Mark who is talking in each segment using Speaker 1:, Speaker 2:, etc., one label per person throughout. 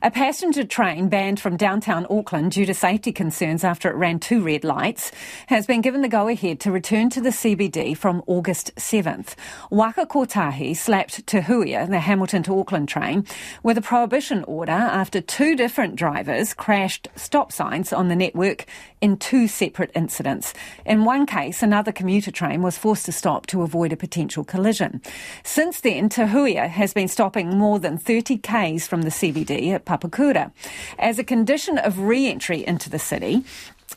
Speaker 1: A passenger train banned from downtown Auckland due to safety concerns after it ran two red lights has been given the go ahead to return to the CBD from August 7th. Waka Kotahi slapped Te Huia, the Hamilton to Auckland train, with a prohibition order after two different drivers crashed stop signs on the network in two separate incidents. In one case, another commuter train was forced to stop to avoid a potential collision. Since then, Te Huia has been stopping more than 30 k's from the CBD at Papakura. As a condition of re entry into the city,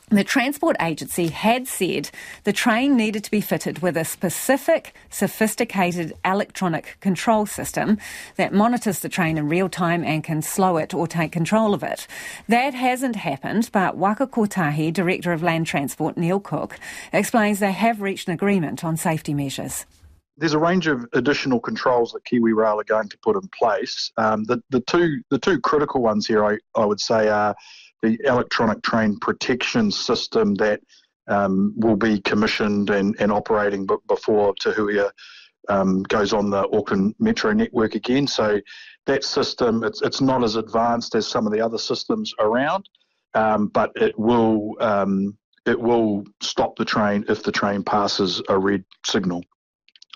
Speaker 1: the Transport Agency had said the train needed to be fitted with a specific, sophisticated electronic control system that monitors the train in real time and can slow it or take control of it. That hasn't happened, but Waka Kotahi, Director of Land Transport Neil Cook, explains they have reached an agreement on safety measures
Speaker 2: there's a range of additional controls that Kiwi Rail are going to put in place. Um, the, the two the two critical ones here, I, I would say, are the electronic train protection system that um, will be commissioned and, and operating b- before Te Huia um, goes on the Auckland Metro network again. So that system, it's, it's not as advanced as some of the other systems around, um, but it will um, it will stop the train if the train passes a red signal.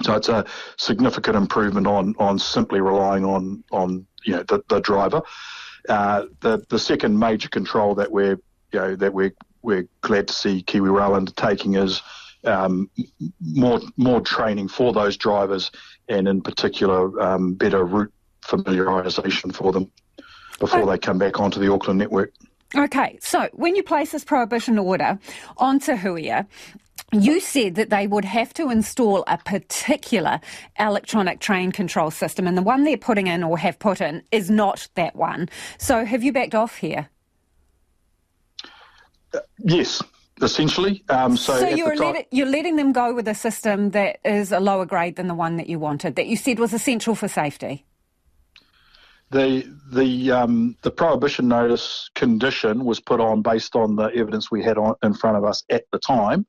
Speaker 2: So it's a significant improvement on on simply relying on on you know the, the driver. Uh, the the second major control that we're you know that we're we're glad to see Kiwi Rail undertaking is um, more more training for those drivers, and in particular um, better route familiarisation for them before they come back onto the Auckland network.
Speaker 1: Okay, so when you place this prohibition order on Te Huia, you said that they would have to install a particular electronic train control system, and the one they're putting in or have put in is not that one. So, have you backed off here?
Speaker 2: Uh, yes, essentially.
Speaker 1: Um, so, so you're, time... let you're letting them go with a system that is a lower grade than the one that you wanted, that you said was essential for safety.
Speaker 2: The the um, the prohibition notice condition was put on based on the evidence we had on, in front of us at the time.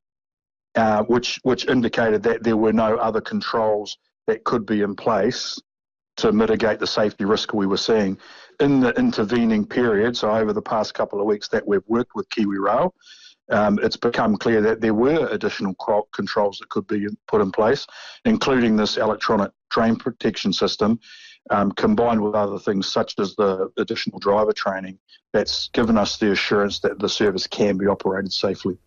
Speaker 2: Uh, which which indicated that there were no other controls that could be in place to mitigate the safety risk we were seeing. In the intervening period, so over the past couple of weeks that we've worked with Kiwi Rail, um, it's become clear that there were additional controls that could be put in place, including this electronic train protection system, um, combined with other things such as the additional driver training that's given us the assurance that the service can be operated safely.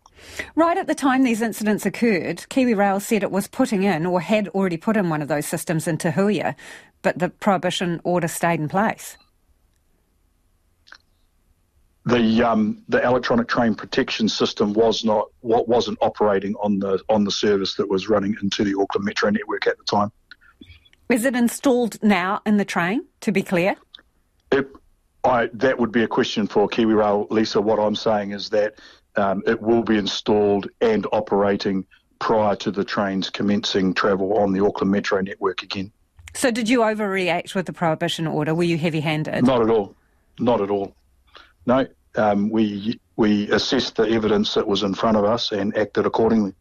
Speaker 1: Right at the time these incidents occurred, Kiwi Rail said it was putting in or had already put in one of those systems into Huia, but the prohibition order stayed in place.
Speaker 2: The um, the electronic train protection system was not what wasn't operating on the on the service that was running into the Auckland Metro network at the time.
Speaker 1: Is it installed now in the train? To be clear,
Speaker 2: it, I, that would be a question for Kiwi Rail, Lisa. What I'm saying is that um, it will be installed and operating prior to the trains commencing travel on the Auckland Metro network again.
Speaker 1: So, did you overreact with the prohibition order? Were you heavy handed?
Speaker 2: Not at all. Not at all. No, um, we, we assessed the evidence that was in front of us and acted accordingly.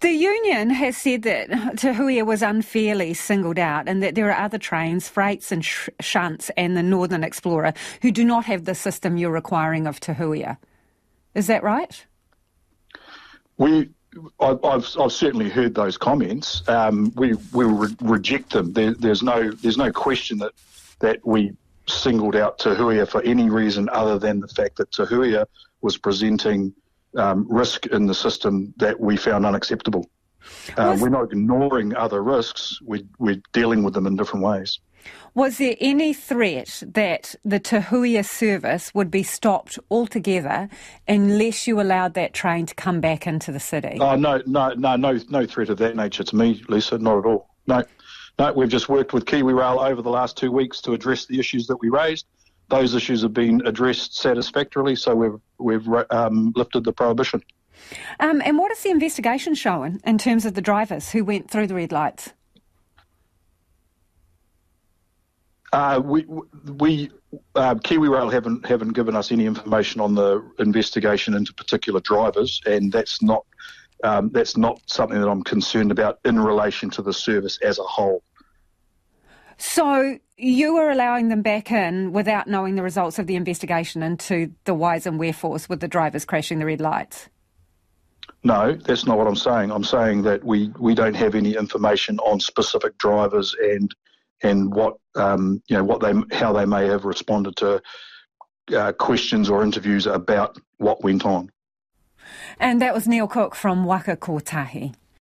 Speaker 1: The union has said that Te Huia was unfairly singled out and that there are other trains, freights and sh- shunts and the Northern Explorer, who do not have the system you're requiring of Te Huia. Is that right?
Speaker 2: We, I, have I've certainly heard those comments. Um, we we re- reject them. There, there's no there's no question that that we singled out Te Huia for any reason other than the fact that Te Huia was presenting um, risk in the system that we found unacceptable. Uh, we're not ignoring other risks. We, we're dealing with them in different ways.
Speaker 1: Was there any threat that the Te Huia service would be stopped altogether unless you allowed that train to come back into the city?
Speaker 2: Oh, no, no, no, no, no threat of that nature to me, Lisa, not at all. No, no, we've just worked with Kiwi Rail over the last two weeks to address the issues that we raised. Those issues have been addressed satisfactorily, so we've we've um, lifted the prohibition.
Speaker 1: Um, and what is the investigation showing in terms of the drivers who went through the red lights?
Speaker 2: Uh, we we uh, Kiwi Rail haven't haven't given us any information on the investigation into particular drivers, and that's not um, that's not something that I'm concerned about in relation to the service as a whole.
Speaker 1: So you were allowing them back in without knowing the results of the investigation into the whys and wherefores with the drivers crashing the red lights?
Speaker 2: No, that's not what I'm saying. I'm saying that we, we don't have any information on specific drivers and and what um, you know what they how they may have responded to uh, questions or interviews about what went on.
Speaker 1: And that was Neil Cook from Waka Kotahi.